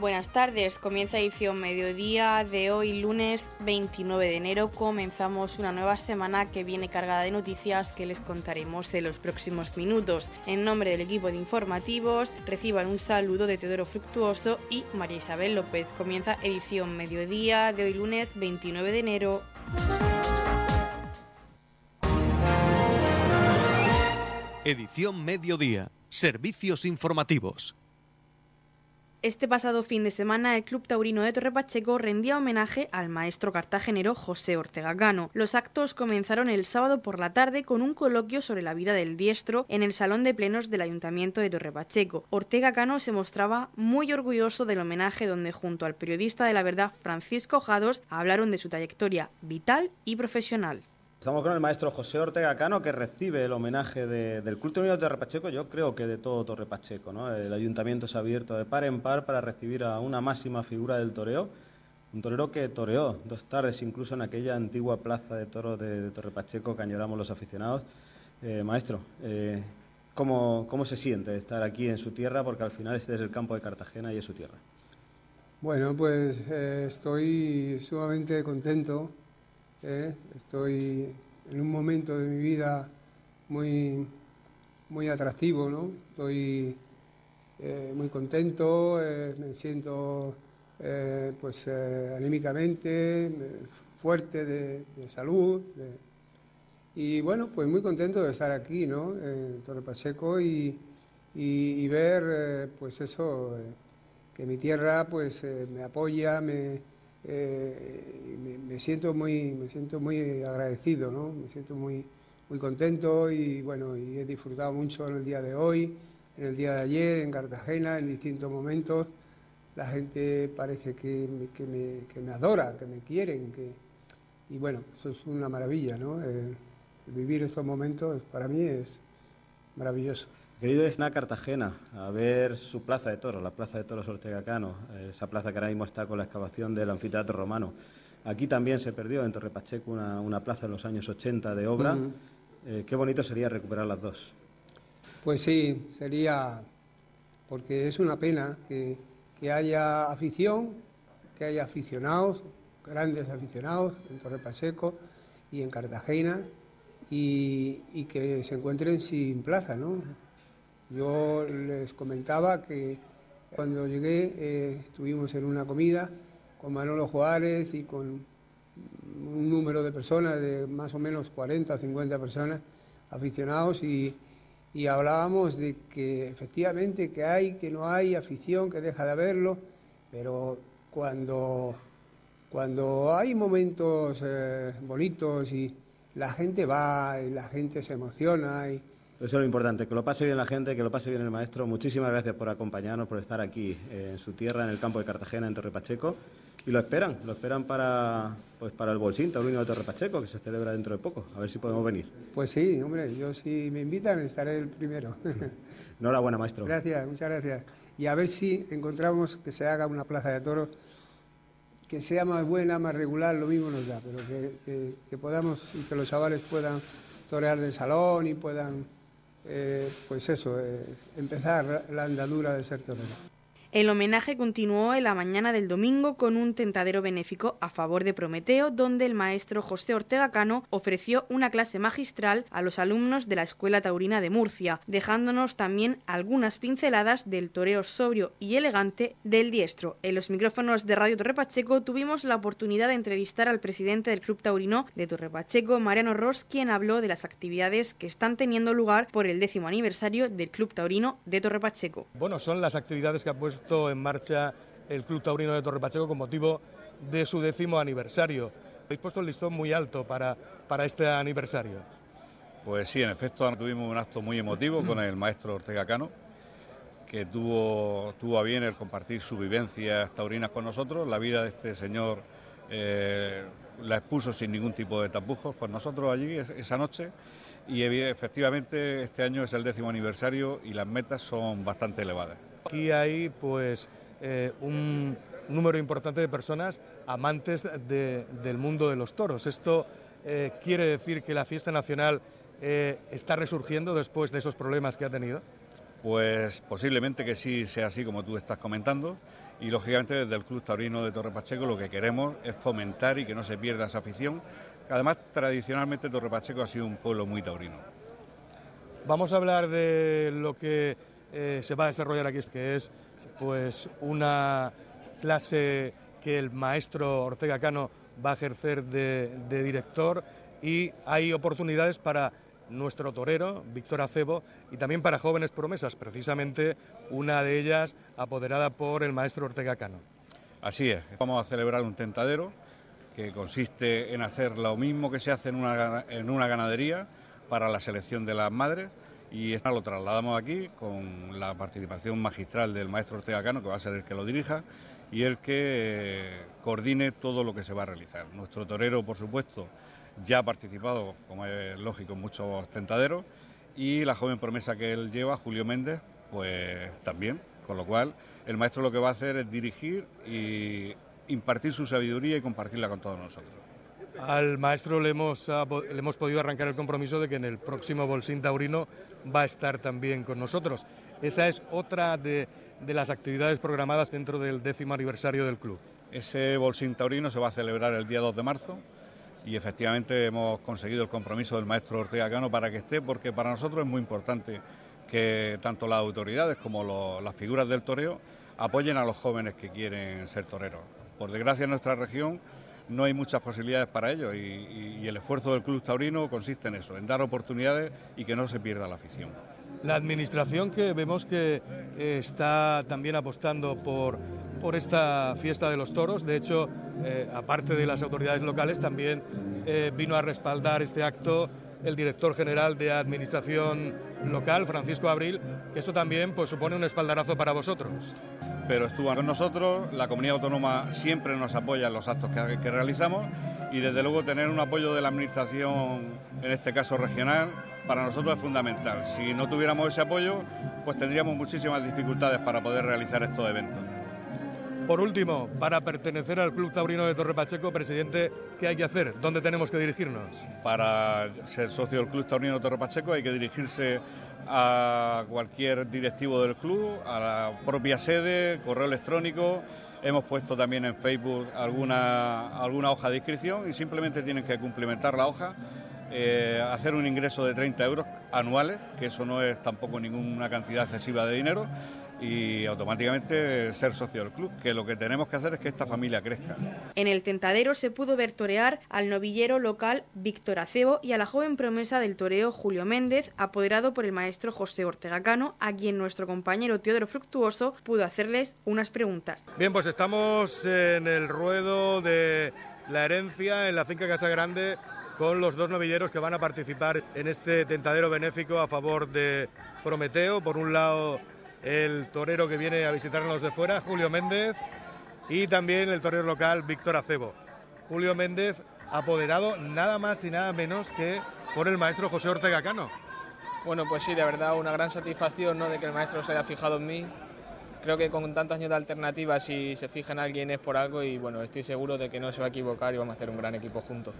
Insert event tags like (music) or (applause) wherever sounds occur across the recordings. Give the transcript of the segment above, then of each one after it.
Buenas tardes, comienza edición mediodía de hoy lunes 29 de enero. Comenzamos una nueva semana que viene cargada de noticias que les contaremos en los próximos minutos. En nombre del equipo de informativos, reciban un saludo de Teodoro Fructuoso y María Isabel López. Comienza edición mediodía de hoy lunes 29 de enero. Edición mediodía. Servicios informativos. Este pasado fin de semana, el Club Taurino de Torre Pacheco rendía homenaje al maestro cartagenero José Ortega Cano. Los actos comenzaron el sábado por la tarde con un coloquio sobre la vida del diestro en el Salón de Plenos del Ayuntamiento de Torre Pacheco. Ortega Cano se mostraba muy orgulloso del homenaje donde junto al periodista de la verdad Francisco Jados hablaron de su trayectoria vital y profesional. Estamos con el maestro José Ortega Cano, que recibe el homenaje del Culto Unido de Torre Pacheco, yo creo que de todo Torre Pacheco. ¿no? El ayuntamiento se ha abierto de par en par para recibir a una máxima figura del toreo, un torero que toreó dos tardes incluso en aquella antigua plaza de toros de, Torre Pacheco que añoramos los aficionados. Eh, maestro, eh, ¿cómo, ¿cómo, se siente estar aquí en su tierra? Porque al final este es el campo de Cartagena y es su tierra. Bueno, pues eh, estoy sumamente contento ¿eh? Estoy en un momento de mi vida muy, muy atractivo, ¿no? Estoy eh, muy contento, eh, me siento pues anímicamente fuerte de, salud. y bueno, pues muy contento de estar aquí, ¿no? En Torre Pacheco y, y, y ver, pues eso, que mi tierra pues me apoya, me eh, me, siento muy, me siento muy agradecido, ¿no? me siento muy, muy contento y bueno, y he disfrutado mucho en el día de hoy, en el día de ayer, en Cartagena, en distintos momentos. La gente parece que, que, me, adora, que me quieren, que, y bueno, eso es una maravilla, ¿no? vivir estos momentos para mí es maravilloso. Querido es una Cartagena a ver su plaza de toros, la plaza de toros Ortega Cano, esa plaza que ahora mismo está con la excavación del anfiteatro romano. Aquí también se perdió en Torre Pacheco una, plaza en los años 80 de obra. Eh, qué bonito sería recuperar las dos. Pues sí, sería, porque es una pena que, haya afición, que haya aficionados, grandes aficionados en Torre Pacheco y en Cartagena, y, y que se encuentren sin plaza, ¿no? Yo les comentaba que cuando llegué eh, estuvimos en una comida con Manolo Juárez y con un número de personas, de más o menos 40 o 50 personas aficionados y, hablábamos de que efectivamente que hay, que no hay afición, que deja de haberlo, pero cuando, cuando hay momentos eh, bonitos y la gente va y la gente se emociona y, eso es lo importante, que lo pase bien la gente, que lo pase bien el maestro. Muchísimas gracias por acompañarnos, por estar aquí eh, en su tierra, en el campo de Cartagena, en Torre Pacheco. Y lo esperan, lo esperan para, pues para el Bolsín Taurino de Torre Pacheco, que se celebra dentro de poco. A ver si podemos venir. Pues sí, hombre, yo si me invitan estaré el primero. (laughs) Enhorabuena, maestro. Gracias, muchas gracias. Y a ver si encontramos que se haga una plaza de toros que sea más buena, más regular, lo mismo nos da, pero que, que podamos y que los chavales puedan torear de salón y puedan eh, pues eso, eh, empezar la andadura de ser torero. El homenaje continuó en la mañana del domingo con un tentadero benéfico a favor de Prometeo, donde el maestro José Ortega Cano ofreció una clase magistral a los alumnos de la Escuela Taurina de Murcia, dejándonos también algunas pinceladas del toreo sobrio y elegante del diestro. En los micrófonos de Radio Torre Pacheco tuvimos la oportunidad de entrevistar al presidente del Club Taurino de Torre Pacheco, Mariano Ross, quien habló de las actividades que están teniendo lugar por el décimo aniversario del Club Taurino de Torre Pacheco. Bueno, son las actividades que ha puesto en marcha el Club Taurino de Torre Pacheco con motivo de su décimo aniversario. Habéis puesto el listón muy alto para, para este aniversario. Pues sí, en efecto tuvimos un acto muy emotivo con el maestro Ortega Cano, que tuvo, tuvo a bien el compartir sus vivencias taurinas con nosotros. La vida de este señor eh, la expuso sin ningún tipo de tapujos con nosotros allí esa noche y efectivamente este año es el décimo aniversario y las metas son bastante elevadas. Aquí hay pues eh, un número importante de personas amantes del mundo de los toros. Esto eh, quiere decir que la fiesta nacional eh, está resurgiendo después de esos problemas que ha tenido. Pues posiblemente que sí sea así como tú estás comentando y lógicamente desde el Club Taurino de Torre Pacheco lo que queremos es fomentar y que no se pierda esa afición. Además, tradicionalmente Torre Pacheco ha sido un pueblo muy taurino. Vamos a hablar de lo que eh, se va a desarrollar aquí, que es pues una clase que el maestro Ortega Cano va a ejercer de, de director y hay oportunidades para nuestro torero, Víctor Acebo, y también para jóvenes promesas, precisamente una de ellas apoderada por el maestro Ortega Cano. Así es, vamos a celebrar un tentadero que consiste en hacer lo mismo que se hace en una, en una ganadería para la selección de las madres y esto lo trasladamos aquí con la participación magistral del maestro Ortega Cano, que va a ser el que lo dirija y el que eh, coordine todo lo que se va a realizar. Nuestro torero, por supuesto, ya ha participado, como es lógico, en muchos tentaderos y la joven promesa que él lleva, Julio Méndez, pues también, con lo cual el maestro lo que va a hacer es dirigir y impartir su sabiduría y compartirla con todos nosotros. Al maestro le hemos, le hemos podido arrancar el compromiso de que en el próximo Bolsín Taurino va a estar también con nosotros. Esa es otra de, de las actividades programadas dentro del décimo aniversario del club. Ese Bolsín Taurino se va a celebrar el día 2 de marzo y efectivamente hemos conseguido el compromiso del maestro Ortega Cano para que esté, porque para nosotros es muy importante que tanto las autoridades como las figuras del toreo apoyen a los jóvenes que quieren ser toreros. Por desgracia en nuestra región no hay muchas posibilidades para ello y, el esfuerzo del Club Taurino consiste en eso, en dar oportunidades y que no se pierda la afición. La administración que vemos que eh, está también apostando por, por esta fiesta de los toros, de hecho, eh, aparte de las autoridades locales, también eh, vino a respaldar este acto el director general de Administración Local, Francisco Abril, que eso también pues, supone un espaldarazo para vosotros pero estuvo con nosotros. La comunidad autónoma siempre nos apoya en los actos que, realizamos y desde luego tener un apoyo de la Administración, en este caso regional, para nosotros es fundamental. Si no tuviéramos ese apoyo, pues tendríamos muchísimas dificultades para poder realizar estos eventos. Por último, para pertenecer al Club Taurino de Torre Pacheco, presidente, ¿qué hay que hacer? ¿Dónde tenemos que dirigirnos? Para ser socio del Club Taurino de Torre Pacheco hay que dirigirse a cualquier directivo del club, a la propia sede, correo electrónico. Hemos puesto también en Facebook alguna, alguna hoja de inscripción y simplemente tienen que cumplimentar la hoja, eh, hacer un ingreso de 30 euros anuales, que eso no es tampoco ninguna cantidad excesiva de dinero, y automáticamente ser socio del club, que lo que tenemos que hacer es que esta familia crezca. En el tentadero se pudo ver torear al novillero local Víctor Acebo y a la joven promesa del toreo Julio Méndez, apoderado por el maestro José Ortega Cano, a quien nuestro compañero Teodoro Fructuoso pudo hacerles unas preguntas. Bien, pues estamos en el ruedo de la herencia en la finca Casa Grande con los dos novilleros que van a participar en este tentadero benéfico a favor de Prometeo. Por un lado, el torero que viene a visitarnos de fuera, Julio Méndez, y también el torero local, Víctor Acebo. Julio Méndez, apoderado nada más y nada menos que por el maestro José Ortega Cano. Bueno, pues sí, la verdad, una gran satisfacción ¿no? de que el maestro se haya fijado en mí. Creo que con tantos años de alternativa, si se fija en alguien es por algo y bueno, estoy seguro de que no se va a equivocar y vamos a hacer un gran equipo juntos.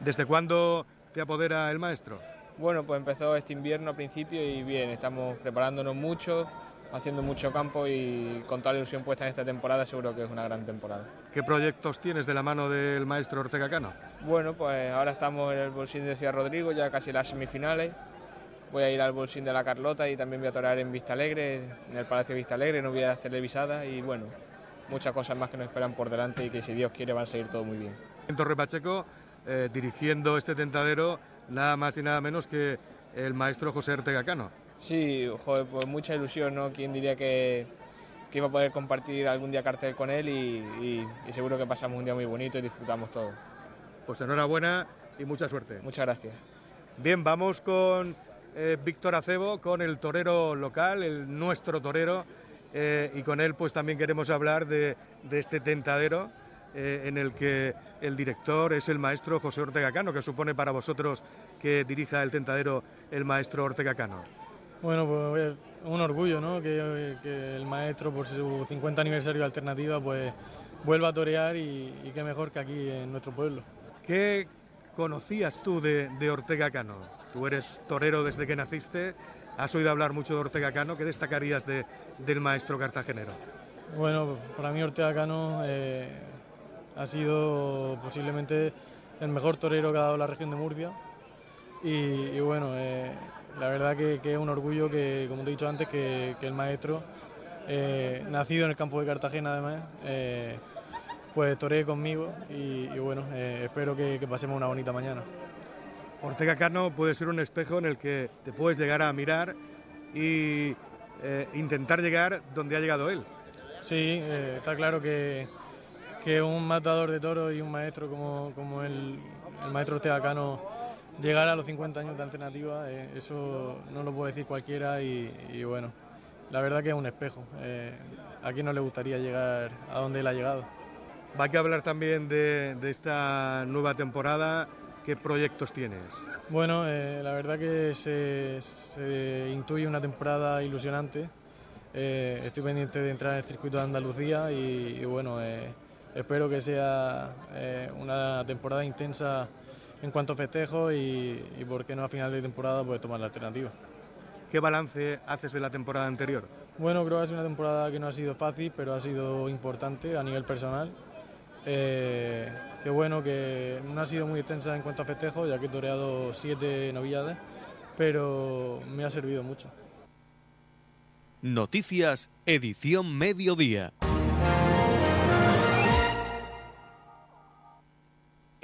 ¿Desde cuándo te apodera el maestro? Bueno, pues empezó este invierno al principio y bien, estamos preparándonos mucho, haciendo mucho campo y con toda la ilusión puesta en esta temporada seguro que es una gran temporada. ¿Qué proyectos tienes de la mano del maestro Ortega Cano? Bueno, pues ahora estamos en el bolsín de Ciudad Rodrigo, ya casi las semifinales. Voy a ir al bolsín de la Carlota y también voy a torear en Vista Alegre, en el Palacio de Vista Alegre, en novedades televisadas y bueno, muchas cosas más que nos esperan por delante y que si Dios quiere van a seguir todo muy bien. En Torre Pacheco, eh, dirigiendo este tentadero, nada más y nada menos que el maestro José Ortega Cano. Sí, joder, pues mucha ilusión, ¿no? ¿Quién diría que, iba a poder compartir algún día cartel con él y, seguro que pasamos un día muy bonito y disfrutamos todo. Pues enhorabuena y mucha suerte. Muchas gracias. Bien, vamos con eh, Víctor Acebo, con el torero local, el nuestro torero, eh, y con él pues también queremos hablar de, este tentadero eh, en el que el director es el maestro José Ortega Cano, que supone para vosotros que dirija el tentadero el maestro Ortega Cano. Bueno, pues un orgullo, ¿no? Que, el maestro, por su 50 aniversario de Alternativa, pues vuelva a torear y, qué mejor que aquí en nuestro pueblo. ¿Qué conocías tú de, Ortega Cano? Tú eres torero desde que naciste, has oído hablar mucho de Ortega Cano, ¿qué destacarías del maestro cartagenero? Bueno, para mí Ortega Cano eh, ha sido posiblemente el mejor torero que ha dado la región de Murcia. Y, bueno, eh, la verdad que, es un orgullo que, como te he dicho antes, que, el maestro, eh, nacido en el campo de Cartagena además, pues toree conmigo y, bueno, espero que, pasemos una bonita mañana. Ortega Cano puede ser un espejo en el que te puedes llegar a mirar y intentar llegar donde ha llegado él. Sí, eh, está claro que, que, un matador de toros y un maestro como, como el, el, maestro Teacano llegar a los 50 años de alternativa, eh, eso no lo puede decir cualquiera y, bueno, la verdad que es un espejo. Eh, a quién no le gustaría llegar a donde él ha llegado. Va a hablar también de, de esta nueva temporada. ¿Qué proyectos tienes? Bueno, la verdad que se, se intuye una temporada ilusionante. Eh, estoy pendiente de entrar en el circuito de Andalucía y, bueno, eh, espero que sea eh, una temporada intensa en cuanto a festejos y, y, por qué no a final de temporada pues tomar la alternativa. ¿Qué balance haces de la temporada anterior? Bueno, creo que ha sido una temporada que no ha sido fácil, pero ha sido importante a nivel personal. Eh, que bueno, que no ha sido muy extensa en cuanto a festejos, ya que he toreado siete novilladas, pero me ha servido mucho. Noticias, edición mediodía.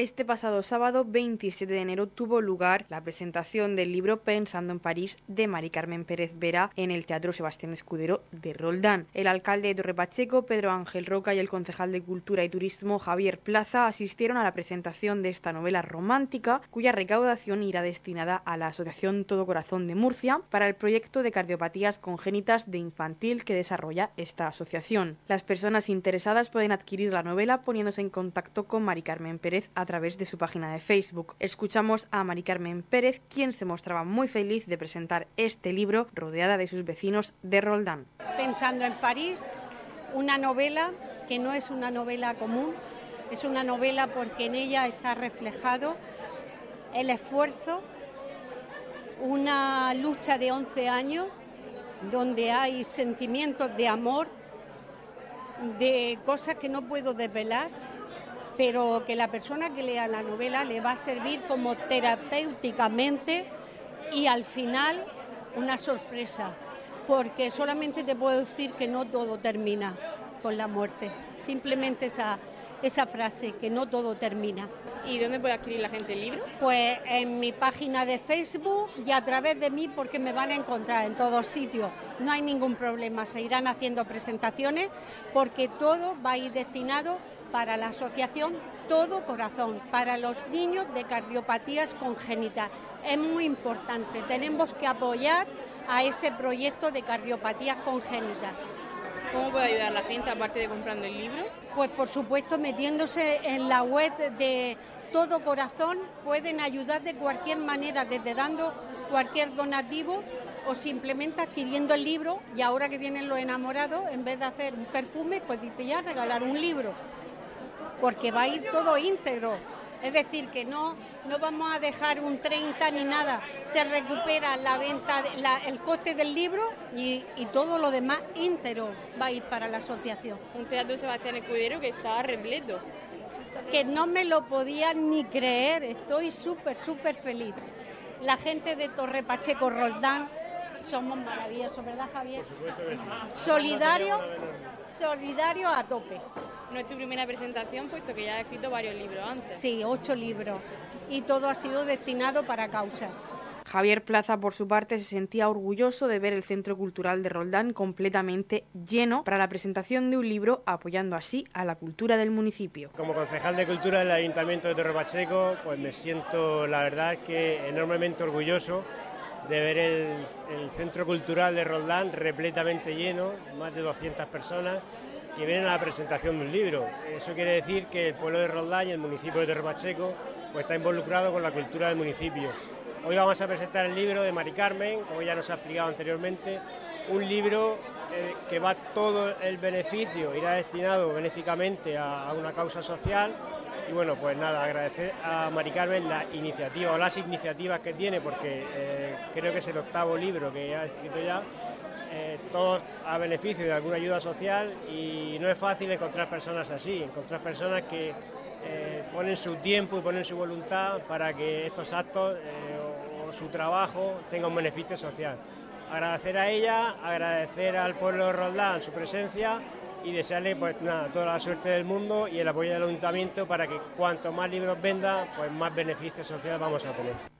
Este pasado sábado 27 de enero tuvo lugar la presentación del libro Pensando en París de Mari Carmen Pérez Vera en el Teatro Sebastián Escudero de Roldán. El alcalde de Torre Pacheco, Pedro Ángel Roca, y el concejal de Cultura y Turismo, Javier Plaza, asistieron a la presentación de esta novela romántica, cuya recaudación irá destinada a la Asociación Todo Corazón de Murcia para el proyecto de cardiopatías congénitas de infantil que desarrolla esta asociación. Las personas interesadas pueden adquirir la novela poniéndose en contacto con Mari Carmen Pérez a través de su página de Facebook. Escuchamos a Mari Carmen Pérez, quien se mostraba muy feliz de presentar este libro rodeada de sus vecinos de Roldán. Pensando en París, una novela que no es una novela común, es una novela porque en ella está reflejado el esfuerzo, una lucha de 11 años donde hay sentimientos de amor, de cosas que no puedo desvelar, pero que la persona que lea la novela le va a servir como terapéuticamente y al final una sorpresa, porque solamente te puedo decir que no todo termina con la muerte, simplemente esa, esa frase, que no todo termina. ¿Y dónde puede adquirir la gente el libro? Pues en mi página de Facebook y a través de mí porque me van a encontrar en todos sitios. No hay ningún problema, se irán haciendo presentaciones porque todo va a ir destinado para la asociación Todo Corazón, para los niños de cardiopatías congénitas. Es muy importante, tenemos que apoyar a ese proyecto de cardiopatías congénitas. ¿Cómo puede ayudar la gente aparte de comprando el libro? Pues por supuesto metiéndose en la web de Todo Corazón, pueden ayudar de cualquier manera, desde dando cualquier donativo o simplemente adquiriendo el libro y ahora que vienen los enamorados, en vez de hacer un perfume, pues ya regalar un libro porque va a ir todo íntegro. Es decir, que no, no vamos a dejar un 30 ni nada. Se recupera la venta, el coste del libro y, todo lo demás íntegro va a ir para la asociación. Un teatro Sebastián Escudero que está repleto. Que no me lo podía ni creer. Estoy súper, súper feliz. La gente de Torre Pacheco Roldán somos maravillosos, ¿verdad, Javier? Solidario, solidario a tope. No es tu primera presentación, puesto que ya has escrito varios libros antes. Sí, ocho libros. Y todo ha sido destinado para causas. Javier Plaza, por su parte, se sentía orgulloso de ver el Centro Cultural de Roldán completamente lleno para la presentación de un libro, apoyando así a la cultura del municipio. Como concejal de Cultura del Ayuntamiento de Torre Pacheco, pues me siento, la verdad, que enormemente orgulloso de ver el, el Centro Cultural de Roldán repletamente lleno, más de 200 personas que vienen a la presentación de un libro. Eso quiere decir que el pueblo de Roldán y el municipio de Terrepacheco pues, está involucrado con la cultura del municipio. Hoy vamos a presentar el libro de Mari Carmen, como ya nos ha explicado anteriormente, un libro eh, que va todo el beneficio, irá destinado benéficamente a, una causa social. Y bueno, pues nada, agradecer a Mari Carmen la iniciativa o las iniciativas que tiene, porque eh, creo que es el octavo libro que ha escrito ya eh, todos a beneficio de alguna ayuda social y no es fácil encontrar personas así, encontrar personas que eh, ponen su tiempo y ponen su voluntad para que estos actos eh, o, su trabajo tenga un beneficio social. Agradecer a ella, agradecer al pueblo de Roldán su presencia y desearle pues toda la suerte del mundo y el apoyo del ayuntamiento para que cuanto más libros venda, pues más beneficios sociales vamos a tener.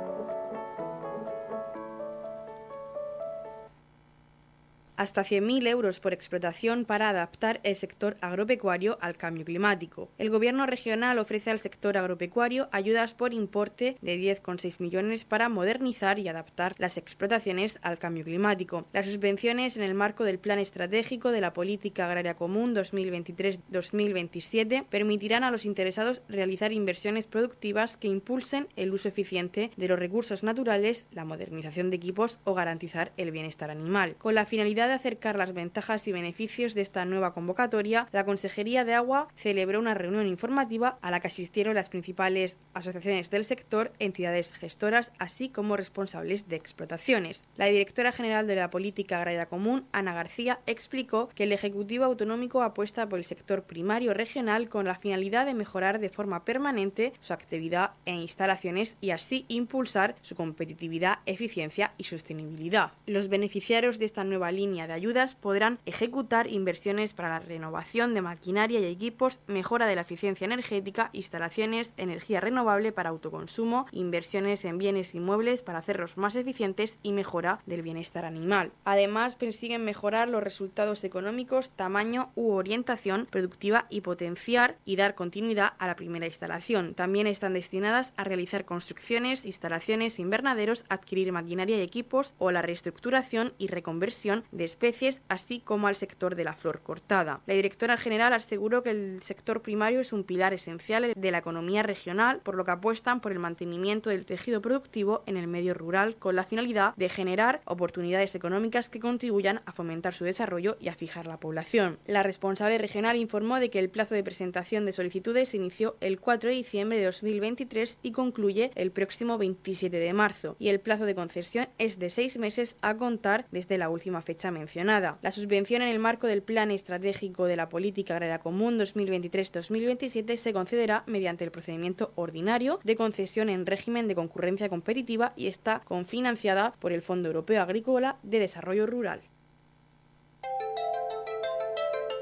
Hasta 100.000 euros por explotación para adaptar el sector agropecuario al cambio climático. El Gobierno regional ofrece al sector agropecuario ayudas por importe de 10,6 millones para modernizar y adaptar las explotaciones al cambio climático. Las subvenciones en el marco del Plan Estratégico de la Política Agraria Común 2023-2027 permitirán a los interesados realizar inversiones productivas que impulsen el uso eficiente de los recursos naturales, la modernización de equipos o garantizar el bienestar animal. Con la finalidad de acercar las ventajas y beneficios de esta nueva convocatoria, la Consejería de Agua celebró una reunión informativa a la que asistieron las principales asociaciones del sector, entidades gestoras, así como responsables de explotaciones. La directora general de la Política Agraria Común, Ana García, explicó que el Ejecutivo Autonómico apuesta por el sector primario regional con la finalidad de mejorar de forma permanente su actividad e instalaciones y así impulsar su competitividad, eficiencia y sostenibilidad. Los beneficiarios de esta nueva línea de ayudas podrán ejecutar inversiones para la renovación de maquinaria y equipos, mejora de la eficiencia energética, instalaciones, energía renovable para autoconsumo, inversiones en bienes inmuebles para hacerlos más eficientes y mejora del bienestar animal. Además, persiguen mejorar los resultados económicos, tamaño u orientación productiva y potenciar y dar continuidad a la primera instalación. También están destinadas a realizar construcciones, instalaciones, invernaderos, adquirir maquinaria y equipos o la reestructuración y reconversión de especies, así como al sector de la flor cortada. La directora general aseguró que el sector primario es un pilar esencial de la economía regional, por lo que apuestan por el mantenimiento del tejido productivo en el medio rural con la finalidad de generar oportunidades económicas que contribuyan a fomentar su desarrollo y a fijar la población. La responsable regional informó de que el plazo de presentación de solicitudes inició el 4 de diciembre de 2023 y concluye el próximo 27 de marzo, y el plazo de concesión es de seis meses a contar desde la última fecha mencionada. La subvención en el marco del Plan Estratégico de la Política Agraria Común 2023-2027 se concederá mediante el procedimiento ordinario de concesión en régimen de concurrencia competitiva y está confinanciada por el Fondo Europeo Agrícola de Desarrollo Rural.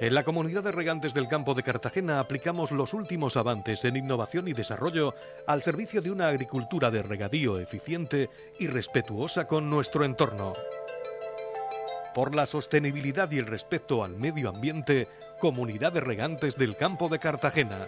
En la comunidad de regantes del campo de Cartagena aplicamos los últimos avances en innovación y desarrollo al servicio de una agricultura de regadío eficiente y respetuosa con nuestro entorno por la sostenibilidad y el respeto al medio ambiente, Comunidad de Regantes del Campo de Cartagena.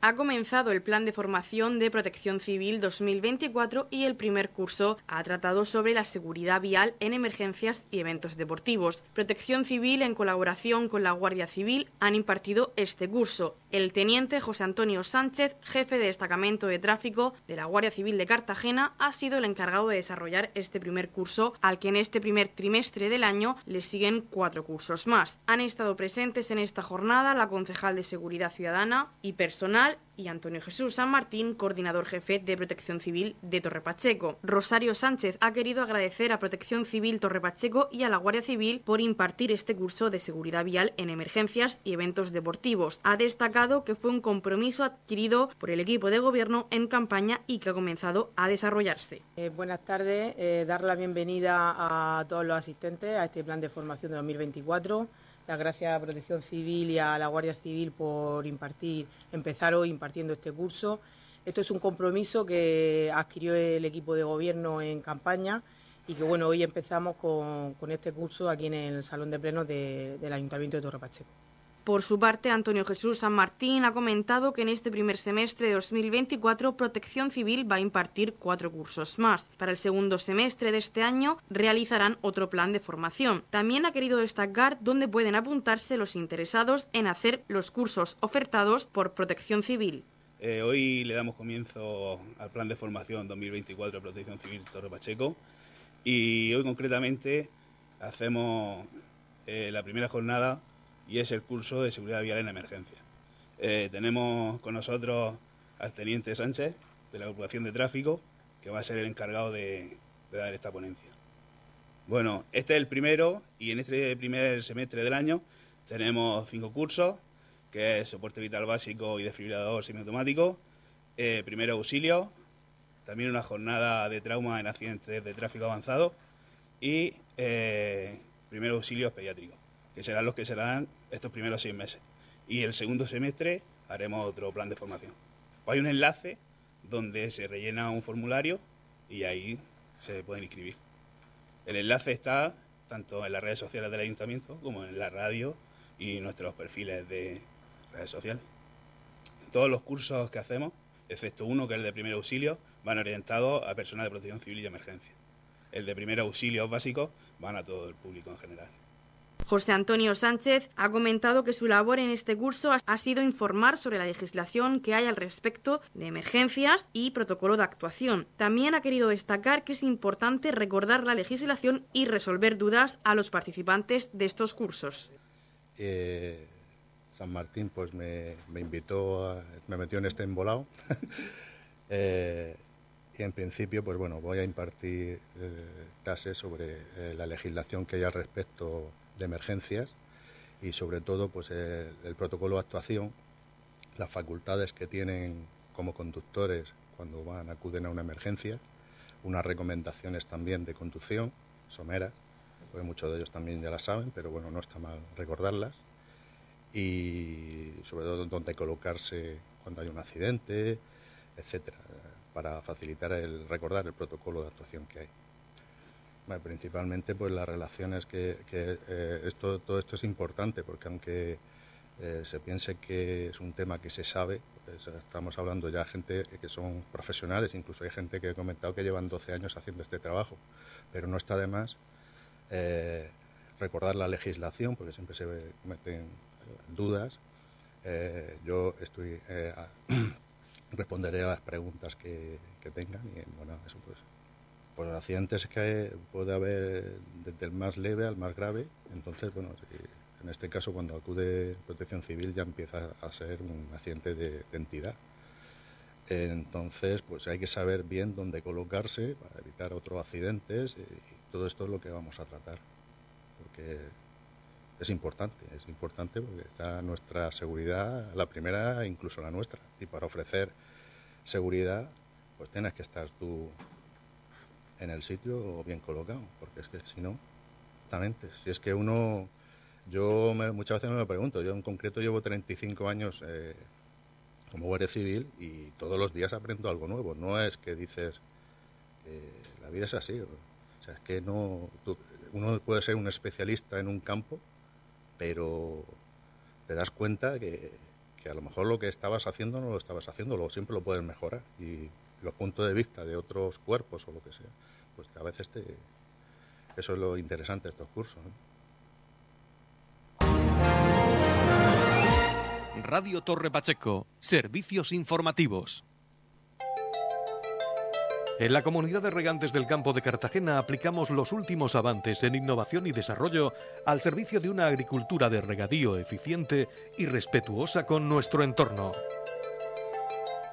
Ha comenzado el Plan de Formación de Protección Civil 2024 y el primer curso ha tratado sobre la seguridad vial en emergencias y eventos deportivos. Protección Civil, en colaboración con la Guardia Civil, han impartido este curso. El teniente José Antonio Sánchez, jefe de destacamento de tráfico de la Guardia Civil de Cartagena, ha sido el encargado de desarrollar este primer curso, al que en este primer trimestre del año le siguen cuatro cursos más. Han estado presentes en esta jornada la concejal de Seguridad Ciudadana y personal y Antonio Jesús San Martín, coordinador jefe de Protección Civil de Torre Pacheco. Rosario Sánchez ha querido agradecer a Protección Civil Torre Pacheco y a la Guardia Civil por impartir este curso de seguridad vial en emergencias y eventos deportivos. Ha destacado que fue un compromiso adquirido por el equipo de gobierno en campaña y que ha comenzado a desarrollarse. Eh, buenas tardes, eh, dar la bienvenida a todos los asistentes a este plan de formación de 2024 las gracias a Protección Civil y a la Guardia Civil por impartir, empezar hoy impartiendo este curso. Esto es un compromiso que adquirió el equipo de gobierno en campaña y que bueno, hoy empezamos con, este curso aquí en el Salón de Plenos del Ayuntamiento de Torre Pacheco. Por su parte, Antonio Jesús San Martín ha comentado que en este primer semestre de 2024 Protección Civil va a impartir cuatro cursos más. Para el segundo semestre de este año realizarán otro plan de formación. También ha querido destacar dónde pueden apuntarse los interesados en hacer los cursos ofertados por Protección Civil. Eh, hoy le damos comienzo al plan de formación 2024 de Protección Civil Torre Pacheco y hoy concretamente hacemos eh, la primera jornada y es el curso de seguridad vial en emergencia. Eh, tenemos con nosotros al teniente Sánchez de la Corporación de Tráfico, que va a ser el encargado de, dar esta ponencia. Bueno, este es el primero y en este primer semestre del año tenemos cinco cursos, que es soporte vital básico y desfibrilador semiautomático, eh, primer auxilio, también una jornada de trauma en accidentes de tráfico avanzado y eh, primer auxilio pediátrico que serán los que serán estos primeros seis meses. Y el segundo semestre haremos otro plan de formación. Hay un enlace donde se rellena un formulario y ahí se pueden inscribir. El enlace está tanto en las redes sociales del ayuntamiento como en la radio y nuestros perfiles de redes sociales. Todos los cursos que hacemos, excepto uno que es el de primer auxilio, van orientados a personas de protección civil y emergencia. El de primer auxilio básico van a todo el público en general. José Antonio Sánchez ha comentado que su labor en este curso ha sido informar sobre la legislación que hay al respecto de emergencias y protocolo de actuación. También ha querido destacar que es importante recordar la legislación y resolver dudas a los participantes de estos cursos. Eh, San Martín pues me, invitó, me metió en este embolado. (laughs) Eh, y en principio, pues bueno, voy a impartir eh, clases sobre la legislación que hay al respecto de emergencias y sobre todo pues el, protocolo de actuación, las facultades que tienen como conductores cuando van acuden a una emergencia, unas recomendaciones también de conducción someras, porque muchos de ellos también ya las saben, pero bueno, no está mal recordarlas y sobre todo dónde colocarse cuando hay un accidente, etcétera, para facilitar el recordar el protocolo de actuación que hay principalmente pues las relaciones que, eh, esto, todo esto es importante porque aunque eh, se piense que es un tema que se sabe, pues, estamos hablando ya de gente que son profesionales, incluso hay gente que ha comentado que llevan 12 años haciendo este trabajo, pero no está de más eh, recordar la legislación porque siempre se cometen dudas. yo estoy (coughs) responderé a las preguntas que, que tengan y bueno, eso pues pues accidentes que puede haber desde el más leve al más grave. Entonces, bueno, en este caso cuando acude protección civil ya empieza a ser un accidente de, entidad. Entonces, pues hay que saber bien dónde colocarse para evitar otros accidentes y todo esto es lo que vamos a tratar. Porque es importante, es importante porque está nuestra seguridad, la primera incluso la nuestra. Y para ofrecer seguridad, pues tienes que estar tú en el sitio bien colocado, porque es que si no, exactamente, si es que uno, yo muchas veces me pregunto, yo en concreto llevo 35 años eh, como guardia civil y todos los días aprendo algo nuevo, no es que dices, que la vida es así, o sea, es que no, uno puede ser un especialista en un campo, pero te das cuenta que, que a lo mejor lo que estabas haciendo no lo estabas haciendo, luego siempre lo puedes mejorar. Y los puntos de vista de otros cuerpos o lo que sea, pues a veces te, eso es lo interesante de estos cursos. Radio Torre Pacheco, servicios informativos. En la comunidad de regantes del campo de Cartagena aplicamos los últimos avances en innovación y desarrollo al servicio de una agricultura de regadío eficiente y respetuosa con nuestro entorno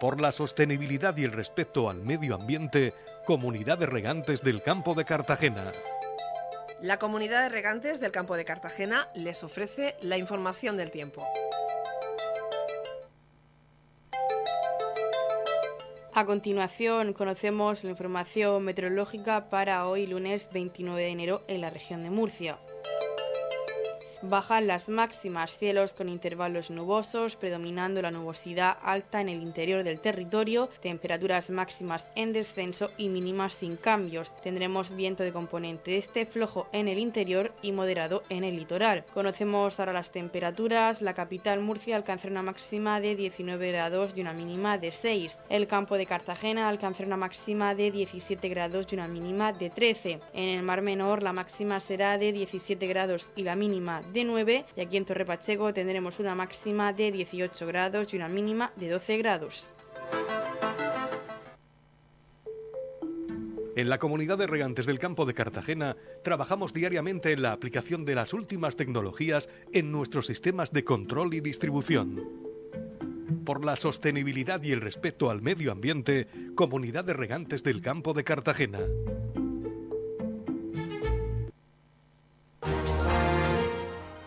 por la sostenibilidad y el respeto al medio ambiente, Comunidad de Regantes del Campo de Cartagena. La Comunidad de Regantes del Campo de Cartagena les ofrece la información del tiempo. A continuación conocemos la información meteorológica para hoy lunes 29 de enero en la región de Murcia. Bajan las máximas, cielos con intervalos nubosos, predominando la nubosidad alta en el interior del territorio, temperaturas máximas en descenso y mínimas sin cambios. Tendremos viento de componente este flojo en el interior y moderado en el litoral. Conocemos ahora las temperaturas. La capital Murcia alcanzará una máxima de 19 grados y una mínima de 6. El campo de Cartagena alcanzará una máxima de 17 grados y una mínima de 13. En el Mar Menor la máxima será de 17 grados y la mínima de 9. Y aquí en Torre Pacheco tendremos una máxima de 18 grados y una mínima de 12 grados. En la comunidad de regantes del campo de Cartagena trabajamos diariamente en la aplicación de las últimas tecnologías en nuestros sistemas de control y distribución. Por la sostenibilidad y el respeto al medio ambiente, Comunidad de Regantes del Campo de Cartagena.